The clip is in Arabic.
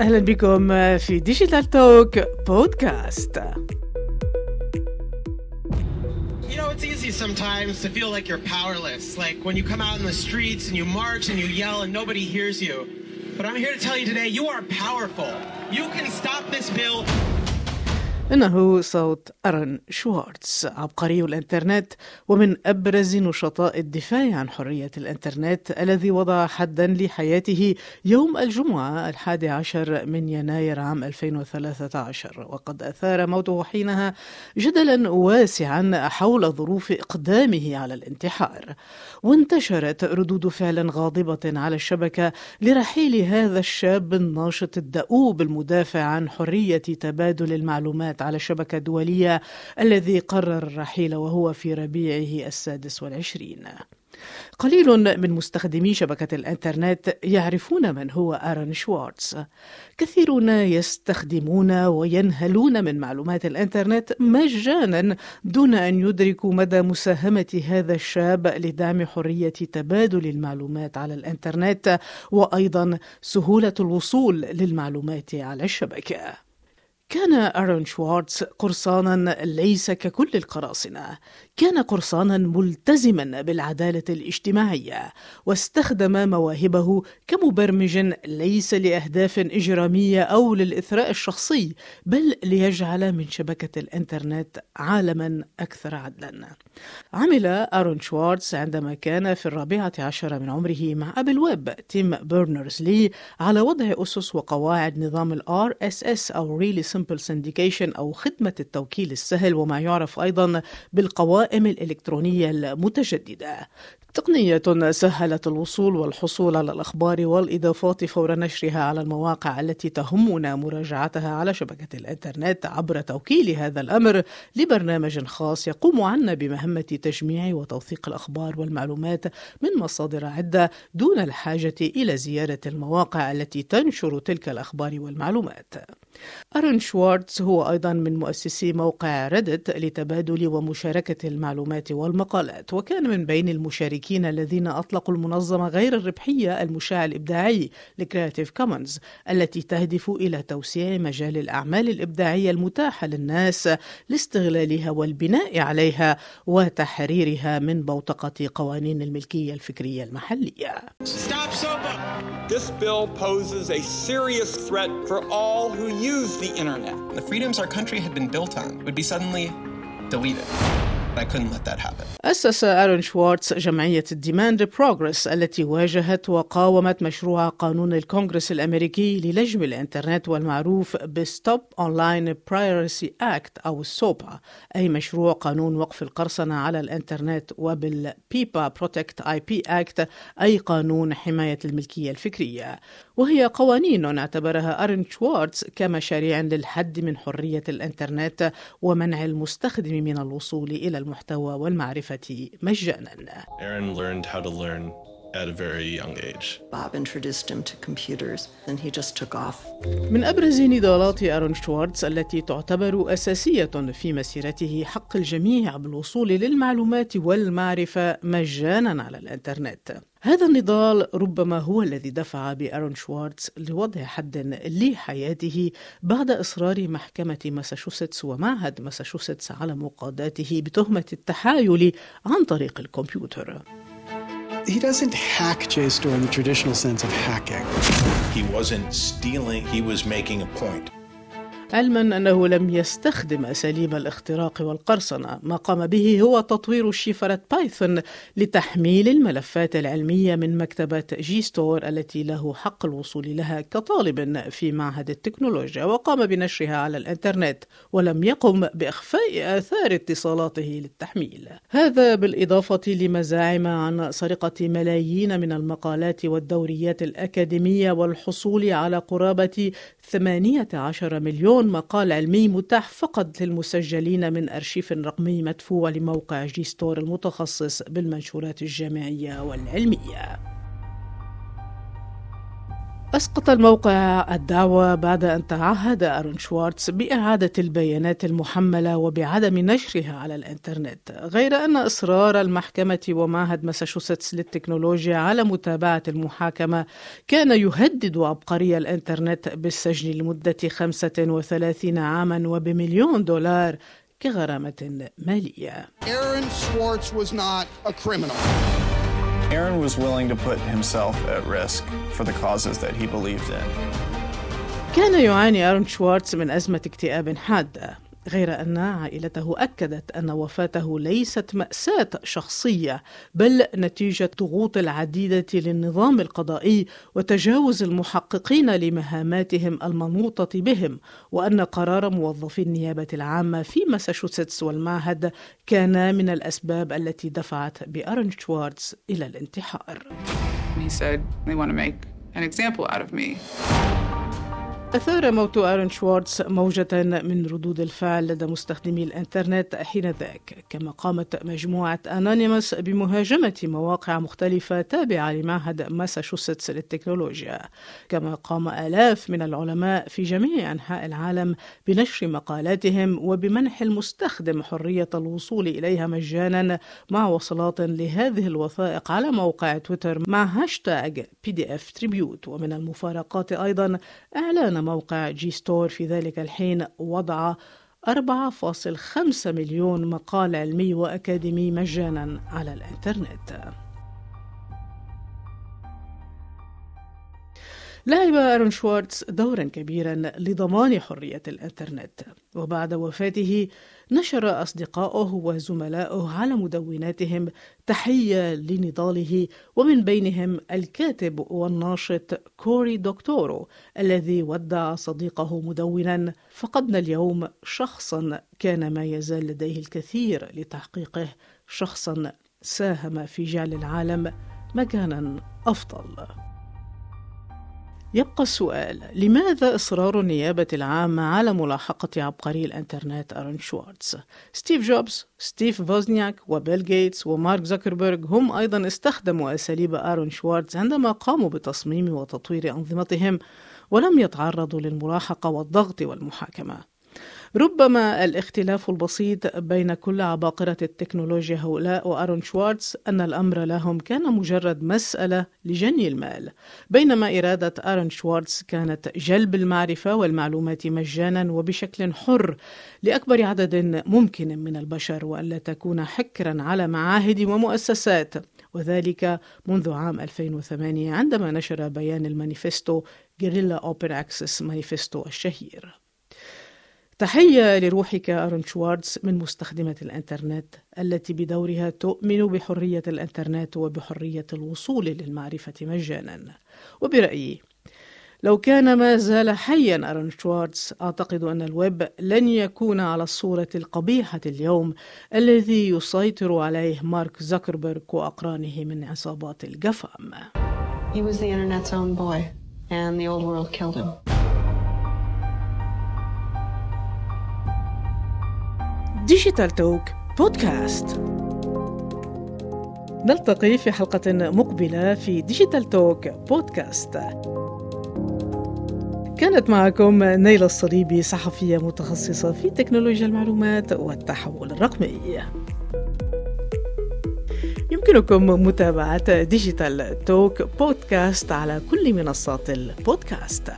أهلا بكم في ديجيتال توك بودكاست You know, it's easy sometimes to feel like you're powerless. Like when you come out in the streets and you march and you yell and nobody hears you. But I'm here to tell you today, you are powerful. You can stop this bill. إنه صوت أرن شوارتز. عبقري الإنترنت ومن أبرز نشطاء الدفاع عن حرية الإنترنت الذي وضع حدا لحياته يوم الجمعة الحادي عشر من يناير عام 2013 وقد أثار موته حينها جدلا واسعا حول ظروف إقدامه على الانتحار. وانتشرت ردود فعل غاضبة على الشبكة لرحيل هذا الشاب الناشط الدؤوب المدافع عن حرية تبادل المعلومات على الشبكة الدولية الذي قرر الرحيل وهو في ربيعه السادس والعشرين. قليل من مستخدمي شبكة الإنترنت يعرفون من هو آرون شوارتز. كثيرون يستخدمون وينهلون من معلومات الإنترنت مجانا دون أن يدركوا مدى مساهمة هذا الشاب لدعم حرية تبادل المعلومات على الإنترنت وأيضا سهولة الوصول للمعلومات على الشبكة. كان أرون شوارتز قرصانا ليس ككل القراصنة. كان قرصانا ملتزما بالعدالة الاجتماعية واستخدم مواهبه كمبرمج ليس لأهداف إجرامية أو للإثراء الشخصي بل ليجعل من شبكة الإنترنت عالما أكثر عدلا. عمل أرون شوارتز عندما كان في الرابعة عشر من عمره مع أبي الويب تيم بيرنرز لي على وضع أسس وقواعد نظام ال RSS أو Really Simple Syndication أو خدمة التوكيل السهل وما يعرف أيضا بالقوائم الإلكترونية المتجددة تقنية سهلت الوصول والحصول على الأخبار والإضافات فور نشرها على المواقع التي تهمنا مراجعتها على شبكة الإنترنت عبر توكيل هذا الأمر لبرنامج خاص يقوم عنا بمهمة تجميع وتوثيق الأخبار والمعلومات من مصادر عدة دون الحاجة إلى زيارة المواقع التي تنشر تلك الأخبار والمعلومات. أرون شوارتز هو أيضا من مؤسسي موقع ريدت لتبادل ومشاركة المعلومات والمقالات وكان من بين المشاركين الذين أطلقوا المنظمة غير الربحية المشاع الإبداعي ل Creative Commons التي تهدف إلى توسيع مجال الأعمال الإبداعية المتاحة للناس لاستغلالها والبناء عليها وتحريرها من بوتقة قوانين الملكية الفكرية المحلية Stop! This bill poses a serious threat for all who use the internet. The freedoms our country had been built on would be suddenly deleted. I couldn't let that happen. أسس أرون شوارتز جمعية ال Demand Progress التي واجهت وقاومت مشروع قانون الكونغرس الأمريكي للجم الإنترنت والمعروف ب Stop Online Piracy Act أو ال SOPA أي مشروع قانون وقف القرصنة على الإنترنت وبال PIPA Protect IP Act أي قانون حماية الملكية الفكرية وهي قوانين اعتبرها أرون شوارتز كمشاريع للحد من حرية الإنترنت ومنع المستخدم من الوصول إلى المحتوى والمعرفة مجانا Aaron learned how to learn at a very young age. Bob introduced him to computers, and he just took off. من أبرز نضالات أرون شوارتز التي تعتبر أساسية في مسيرته حق الجميع بالوصول للمعلومات والمعرفة مجانا على الإنترنت هذا النضال ربما هو الذي دفع بأرون شوارتز لوضع حد لحياته بعد إصرار محكمة ماساتشوستس ومعهد ماساتشوستس على مقاضاته بتهمة التحايل عن طريق الكمبيوتر He doesn't hack JSTOR in the traditional sense of hacking. He wasn't stealing, he was making a point. علما أنه لم يستخدم اساليب الاختراق والقرصنة، ما قام به هو تطوير شفره Python لتحميل الملفات العلمية من مكتبة JSTOR التي له حق الوصول لها كطالب في معهد التكنولوجيا، وقام بنشرها على الإنترنت، ولم يقم بإخفاء آثار اتصالاته للتحميل. هذا بالإضافة لمزاعم عن سرقة ملايين من المقالات والدوريات الأكاديمية والحصول على قرابة 18 مليون مقال علمي متاح فقط للمسجلين من أرشيف رقمي مدفوع لموقع JSTOR المتخصص بالمنشورات الجامعية والعلمية. أسقط الموقع الدعوة بعد أن تعهد أرون شوارتز بإعادة البيانات المحملة وبعدم نشرها على الإنترنت غير أن إصرار المحكمة ومعهد ماساتشوستس للتكنولوجيا على متابعة المحاكمة كان يهدد عبقري الإنترنت بالسجن لمدة 35 عاما وبمليون دولار كغرامة مالية Aaron Schwartz was not a criminal. Aaron was willing to put himself at risk for the causes that he believed in. كان يعاني أرون شوارتز من أزمة اكتئاب حادة غير أن عائلته أكدت أن وفاته ليست مأساة شخصية بل نتيجة ضغوط العديدة للنظام القضائي وتجاوز المحققين لمهاماتهم المنوطة بهم وأن قرار موظفي النيابة العامة في ماساتشوستس والمعهد كان من الأسباب التي دفعت بأرون شوارتز إلى الانتحار. He said they want to make an example out of me. أثار موت آرون شوارتز موجة من ردود الفعل لدى مستخدمي الإنترنت حين ذاك كما قامت مجموعة أنونيموس بمهاجمة مواقع مختلفة تابعة لمعهد ماساتشوستس للتكنولوجيا. كما قام آلاف من العلماء في جميع أنحاء العالم بنشر مقالاتهم وبمنح المستخدم حرية الوصول إليها مجانا مع وصلات لهذه الوثائق على موقع تويتر مع hashtag PDF tribute ومن المفارقات أيضا إعلان موقع JSTOR في ذلك الحين وضع 4.5 مليون مقال علمي وأكاديمي مجانا على الإنترنت. لعب أرون شوارتز دورا كبيرا لضمان حرية الإنترنت وبعد وفاته نشر أصدقاؤه وزملاؤه على مدوناتهم تحية لنضاله ومن بينهم الكاتب والناشط كوري دوكتورو الذي ودع صديقه مدونا. فقدنا اليوم شخصا كان ما يزال لديه الكثير لتحقيقه شخصا ساهم في جعل العالم مكانا أفضل. يبقى السؤال لماذا إصرار النيابة العامة على ملاحقة عبقري الإنترنت أرون شوارتز؟ ستيف جوبز، ستيف فوزنياك وبيل جيتس ومارك زوكربيرج هم أيضا استخدموا أساليب أرون شوارتز عندما قاموا بتصميم وتطوير أنظمتهم ولم يتعرضوا للملاحقة والضغط والمحاكمة ربما الاختلاف البسيط بين كل عباقرة التكنولوجيا هؤلاء وأرون شوارتز أن الأمر لهم كان مجرد مسألة لجني المال. بينما إرادة أرون شوارتز كانت جلب المعرفة والمعلومات مجانا وبشكل حر لأكبر عدد ممكن من البشر وألا تكون حكرا على معاهد ومؤسسات. وذلك منذ عام 2008 عندما نشر بيان المانيفستو Guerilla Open Access Manifesto الشهير. تحية لروحك أرون شوارتز من مستخدمة الإنترنت التي بدورها تؤمن بحرية الإنترنت وبحرية الوصول للمعرفة مجانا وبرأيي لو كان ما زال حيا أرون شوارتز أعتقد أن الويب لن يكون على الصورة القبيحة اليوم الذي يسيطر عليه مارك زوكربيرج وأقرانه من عصابات ال GAFAM He was the internet's own boy, and the old world killed him. Digital Talk بودكاست نلتقي في حلقة مقبلة في Digital Talk بودكاست كانت معكم نايلة الصليبي صحفية متخصصة في تكنولوجيا المعلومات والتحول الرقمي. يمكنكم متابعة Digital Talk بودكاست على كل منصات البودكاست.